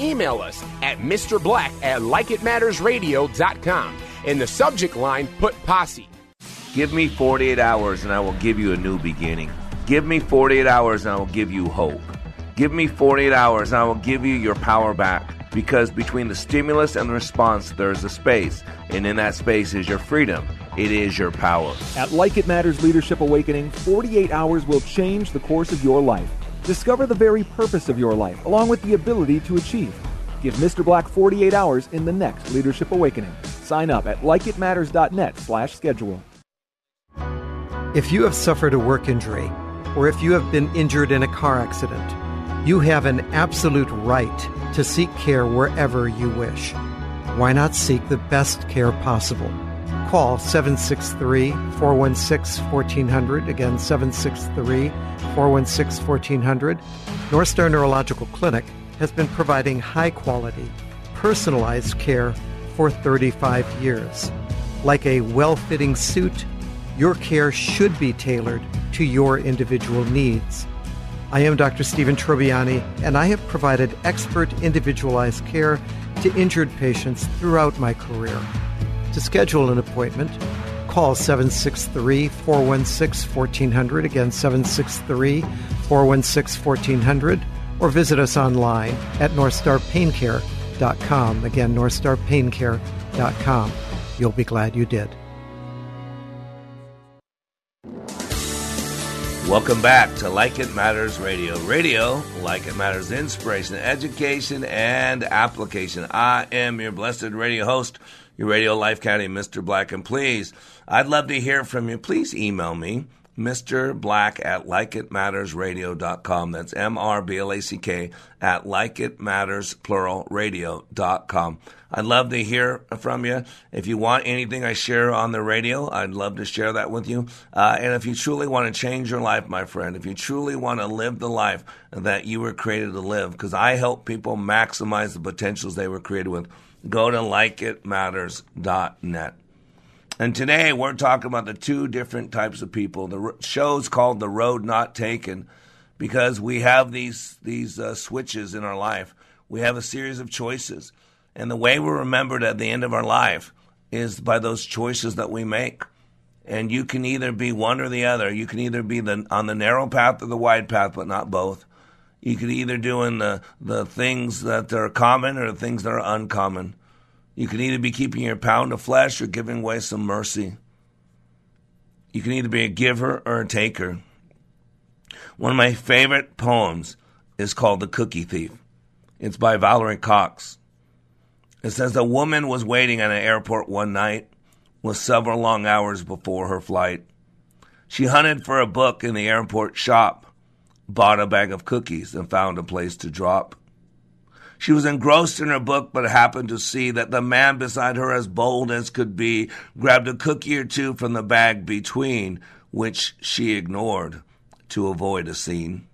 Email us at Mr. Black at likeitmattersradio.com. In the subject line, put posse. Give me 48 hours and I will give you a new beginning. Give me 48 hours and I will give you hope. Give me 48 hours and I will give you your power back. Because between the stimulus and the response, there is a space. And in that space is your freedom. It is your power. At Like It Matters Leadership Awakening, 48 hours will change the course of your life. Discover the very purpose of your life, along with the ability to achieve. Give Mr. Black 48 hours in the next Leadership Awakening. Sign up at likeitmatters.net slash schedule. If you have suffered a work injury, or if you have been injured in a car accident, you have an absolute right to seek care wherever you wish. Why not seek the best care possible? Call 763 416 1400. Again, 763 416 1400. North Star Neurological Clinic has been providing high quality, personalized care for 35 years. Like a well fitting suit, your care should be tailored to your individual needs. I am Dr. Stephen Trobiani, and I have provided expert individualized care to injured patients throughout my career. To schedule an appointment, call 763 416 1400, again 763 416 1400, or visit us online at northstarpaincare.com. Again, northstarpaincare.com. You'll be glad you did. Welcome back to Like It Matters Radio. Radio, like it matters, inspiration, education, and application. I am your blessed radio host, your radio life caddy, Mr. Black. And please, I'd love to hear from you. Please email me, Mr. Black at likeitmattersradio.com. That's M R B L A C K at likeitmatters, plural. I'd love to hear from you. If you want anything I share on the radio, I'd love to share that with you. Uh, and if you truly want to change your life, my friend, if you truly want to live the life that you were created to live, because I help people maximize the potentials they were created with, go to likeitmatters.net. And today we're talking about the two different types of people. The show's called The Road Not Taken because we have these, these uh, switches in our life We have a series of choices. And the way we're remembered at the end of our life is by those choices that we make. And you can either be one or the other. You can either be the, on the narrow path or the wide path, but not both. You could either doing the, the things that are common or the things that are uncommon. You can either be keeping your pound of flesh or giving away some mercy. You can either be a giver or a taker. One of my favorite poems is called The Cookie Thief. It's by Valerie Cox. It says a woman was waiting at an airport one night with several long hours before her flight. She hunted for a book in the airport shop bought a bag of cookies, and found a place to drop. She was engrossed in her book, but happened to see that the man beside her, as bold as could be, grabbed a cookie or two from the bag between, which she ignored to avoid a scene.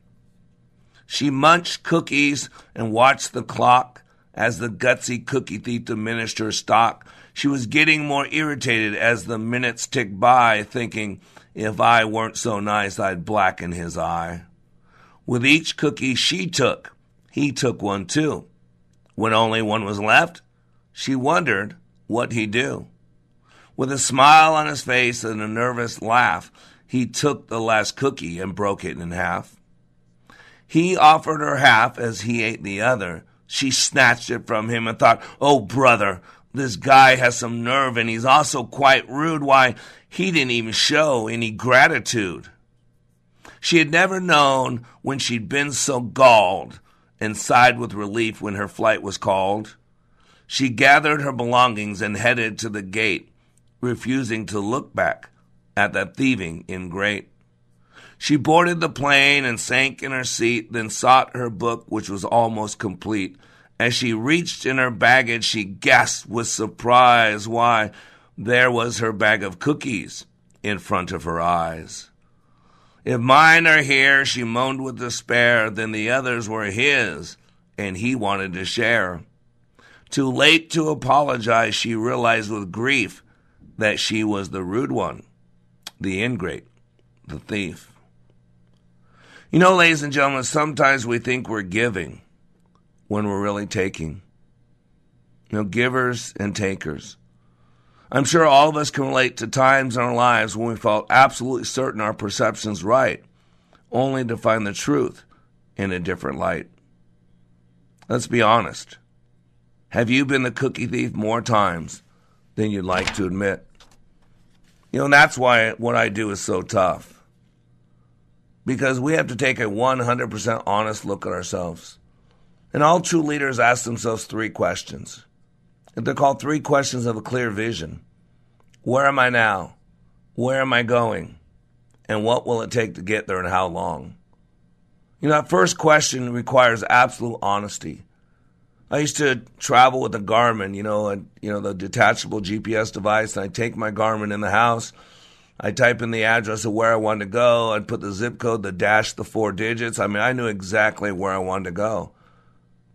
She munched cookies and watched the clock as the gutsy cookie thief diminished her stock. She was getting more irritated as the minutes ticked by, thinking, if I weren't so nice, I'd blacken his eye. With each cookie she took, he took one too. When only one was left, she wondered what he'd do. With a smile on his face and a nervous laugh, he took the last cookie and broke it in half. He offered her half as he ate the other. She snatched it from him and thought, Oh, brother, this guy has some nerve and he's also quite rude. Why, he didn't even show any gratitude. She had never known when she'd been so galled and sighed with relief when her flight was called. She gathered her belongings and headed to the gate, refusing to look back at that thieving ingrate. She boarded the plane and sank in her seat, then sought her book, which was almost complete. As she reached in her baggage, she gasped with surprise. Why, there was her bag of cookies in front of her eyes. If mine are here, she moaned with despair, then the others were his, and he wanted to share. Too late to apologize, she realized with grief that she was the rude one, the ingrate, the thief. You know, ladies and gentlemen, sometimes we think we're giving when we're really taking. You know, givers and takers. I'm sure all of us can relate to times in our lives when we felt absolutely certain our perception's right, only to find the truth in a different light. Let's be honest. Have you been the cookie thief more times than you'd like to admit? You know, that's why what I do is so tough. Because we have to take a 100% honest look at ourselves. And all true leaders ask themselves three questions. They're called three questions of a clear vision. Where am I now? Where am I going? And what will it take to get there and how long? You know, that first question requires absolute honesty. I used to travel with a Garmin, you know, and you know the detachable GPS device, and I take my Garmin in the house. I type in the address of where I wanted to go. I'd put the zip code, the dash, the four digits. I mean, I knew exactly where I wanted to go.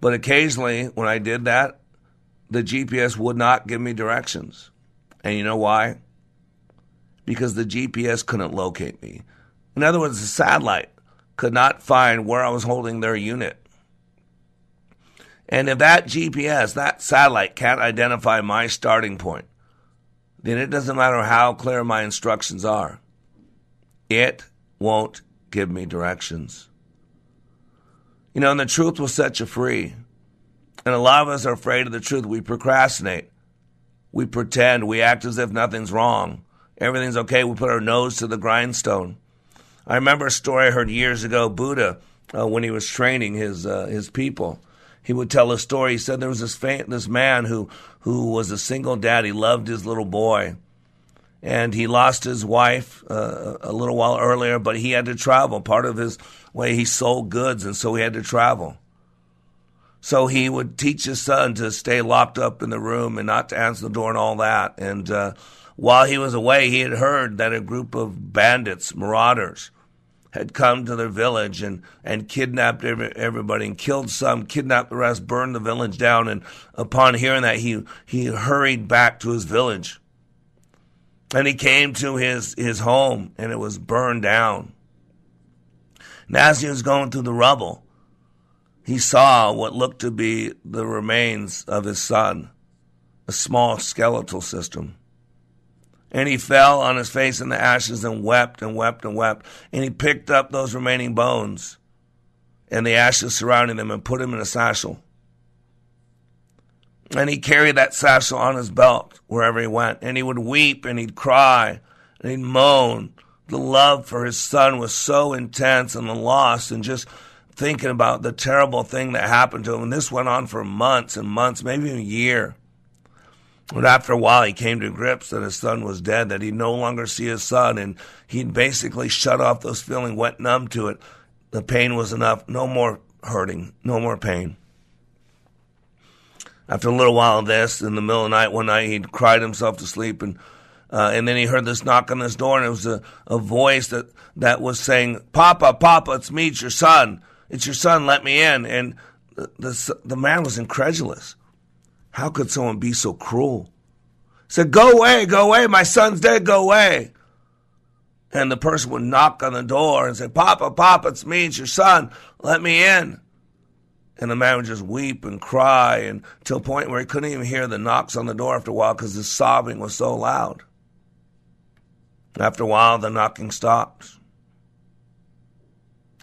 But occasionally, when I did that, the GPS would not give me directions. And you know why? Because the GPS couldn't locate me. In other words, the satellite could not find where I was holding their unit. And if that GPS, that satellite, can't identify my starting point, then it doesn't matter how clear my instructions are. It won't give me directions. You know, and the truth will set you free. And a lot of us are afraid of the truth. We procrastinate. We pretend. We act as if nothing's wrong. Everything's okay. We put our nose to the grindstone. I remember a story I heard years ago. Buddha, uh, when he was training his uh, his people, he would tell a story. He said there was this fa- this man who who was a single dad. He loved his little boy, and he lost his wife uh, a little while earlier. But he had to travel. Part of his way, he sold goods, and so he had to travel. So he would teach his son to stay locked up in the room and not to answer the door and all that. And uh, while he was away, he had heard that a group of bandits, marauders, had come to their village and, and kidnapped every, everybody and killed some, kidnapped the rest, burned the village down. And upon hearing that, he, he hurried back to his village. And he came to his, his home and it was burned down. And as he was going through the rubble, he saw what looked to be the remains of his son, a small skeletal system. And he fell on his face in the ashes and wept and wept and wept. And he picked up those remaining bones and the ashes surrounding them and put them in a satchel. And he carried that satchel on his belt wherever he went. And he would weep and he'd cry and he'd moan. The love for his son was so intense and the loss and just thinking about the terrible thing that happened to him. And this went on for months and months, maybe a year. But after a while, he came to grips that his son was dead, that he'd no longer see his son, and he'd basically shut off those feelings, went numb to it. The pain was enough. No more hurting, no more pain. After a little while of this, in the middle of the night, one night, he'd cried himself to sleep, and uh, and then he heard this knock on his door, and it was a, a voice that, that was saying, Papa, Papa, it's me, it's your son. It's your son, let me in. And the, the, the man was incredulous. How could someone be so cruel? He said, Go away, go away, my son's dead, go away. And the person would knock on the door and say, Papa, Papa, it's me, it's your son, let me in. And the man would just weep and cry and to a point where he couldn't even hear the knocks on the door after a while because his sobbing was so loud. After a while, the knocking stopped.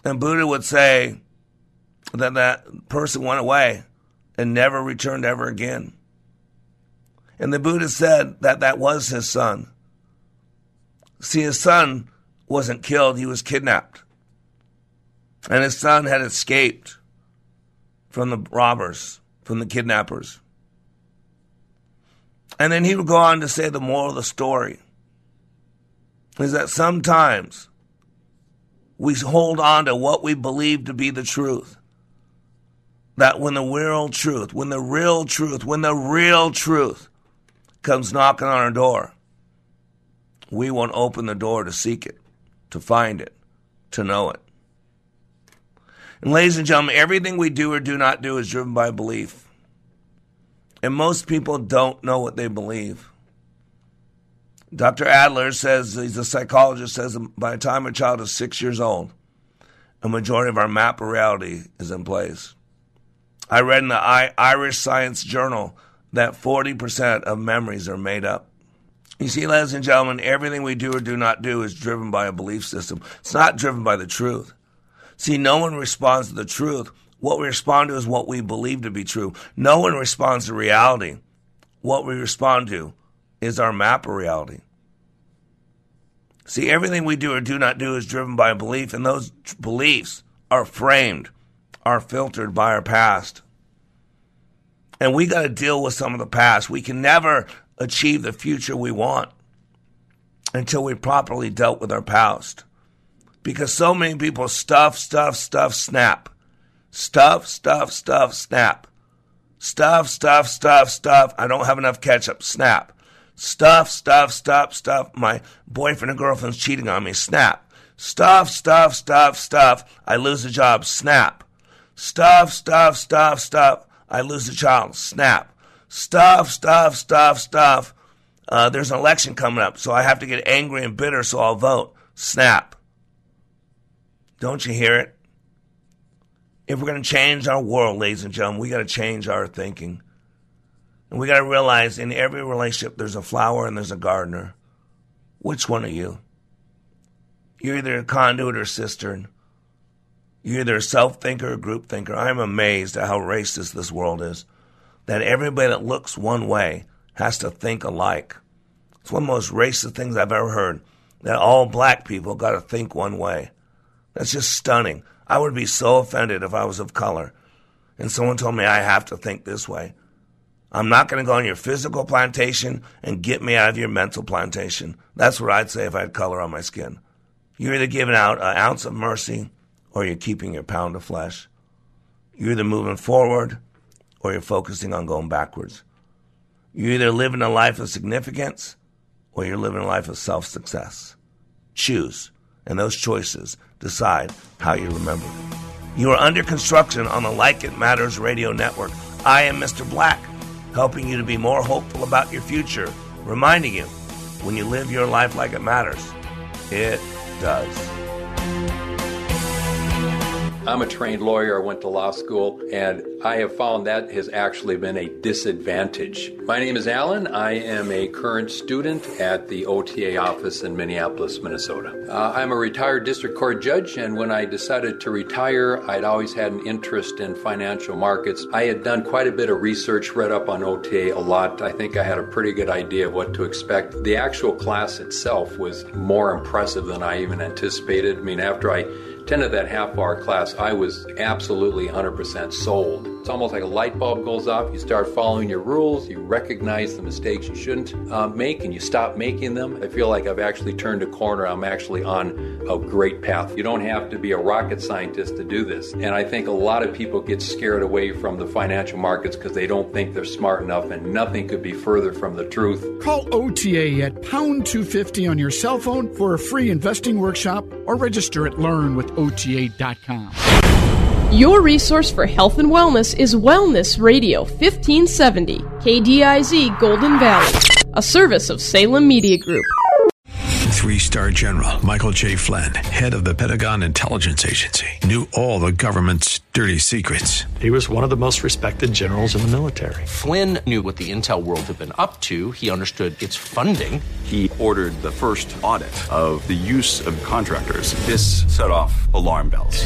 And Buddha would say that that person went away and never returned ever again. And the Buddha said that that was his son. See, his son wasn't killed, he was kidnapped. And his son had escaped from the robbers, from the kidnappers. And then he would go on to say the moral of the story is that sometimes we hold on to what we believe to be the truth. That when the real truth, when the real truth, when the real truth comes knocking on our door, we won't open the door to seek it, to find it, to know it. And ladies and gentlemen, everything we do or do not do is driven by belief. And most people don't know what they believe. Dr. Adler says, he's a psychologist, says by the time a child is six years old, a majority of our map of reality is in place. I read in the Irish Science Journal that 40% of memories are made up. You see, ladies and gentlemen, everything we do or do not do is driven by a belief system. It's not driven by the truth. See, no one responds to the truth. What we respond to is what we believe to be true. No one responds to reality. What we respond to is our map of reality. See, everything we do or do not do is driven by a belief, and those beliefs are framed, are filtered by our past. And we got to deal with some of the past. We can never achieve the future we want until we properly dealt with our past. Because so many people stuff, stuff, stuff, snap. Stuff, stuff, stuff, snap. Stuff, stuff, stuff, stuff. I don't have enough ketchup. Snap. Stuff, stuff, stuff, stuff. My boyfriend and girlfriend's cheating on me. Snap. Stuff, stuff, stuff, stuff. I lose a job. Snap. Stuff, stuff, stuff, stuff. I lose a child. Snap. Stuff, stuff, stuff, stuff. Uh, there's an election coming up, so I have to get angry and bitter, so I'll vote. Snap. Don't you hear it? If we're going to change our world, ladies and gentlemen, we got to change our thinking. And we got to realize in every relationship, there's a flower and there's a gardener. Which one are you? You're either a conduit or cistern. You're either a self thinker or group thinker. I'm amazed at how racist this world is. That everybody that looks one way has to think alike. It's one of the most racist things I've ever heard. That all black people got to think one way. That's just stunning. I would be so offended if I was of color and someone told me I have to think this way. I'm not going to go on your physical plantation and get me out of your mental plantation. That's what I'd say if I had color on my skin. You're either giving out an ounce of mercy or you're keeping your pound of flesh. You're either moving forward or you're focusing on going backwards. You're either living a life of significance or you're living a life of self success. Choose, and those choices decide how you remember. You are under construction on the Like It Matters radio network. I am Mr. Black helping you to be more hopeful about your future, reminding you when you live your life like it matters, it does. I'm a trained lawyer. I went to law school, and I have found that has actually been a disadvantage. My name is Alan. I am a current student at the OTA office in Minneapolis, Minnesota. Uh, I'm a retired district court judge, and when I decided to retire, I'd always had an interest in financial markets. I had done quite a bit of research, read up on OTA a lot. I think I had a pretty good idea of what to expect. The actual class itself was more impressive than I even anticipated. I mean, after I attended that half hour class, I was absolutely 100% sold. It's almost like a light bulb goes off. You start following your rules, you recognize the mistakes you shouldn't uh, make, and you stop making them. I feel like I've actually turned a corner. I'm actually on a great path. You don't have to be a rocket scientist to do this. And I think a lot of people get scared away from the financial markets because they don't think they're smart enough, and nothing could be further from the truth. Call OTA at pound 250 on your cell phone for a free investing workshop or register at learnwithota.com. Your resource for health and wellness is Wellness Radio 1570, KDIZ Golden Valley, a service of Salem Media Group. Three star general Michael J. Flynn, head of the Pentagon Intelligence Agency, knew all the government's dirty secrets. He was one of the most respected generals in the military. Flynn knew what the intel world had been up to, he understood its funding. He ordered the first audit of the use of contractors. This set off alarm bells.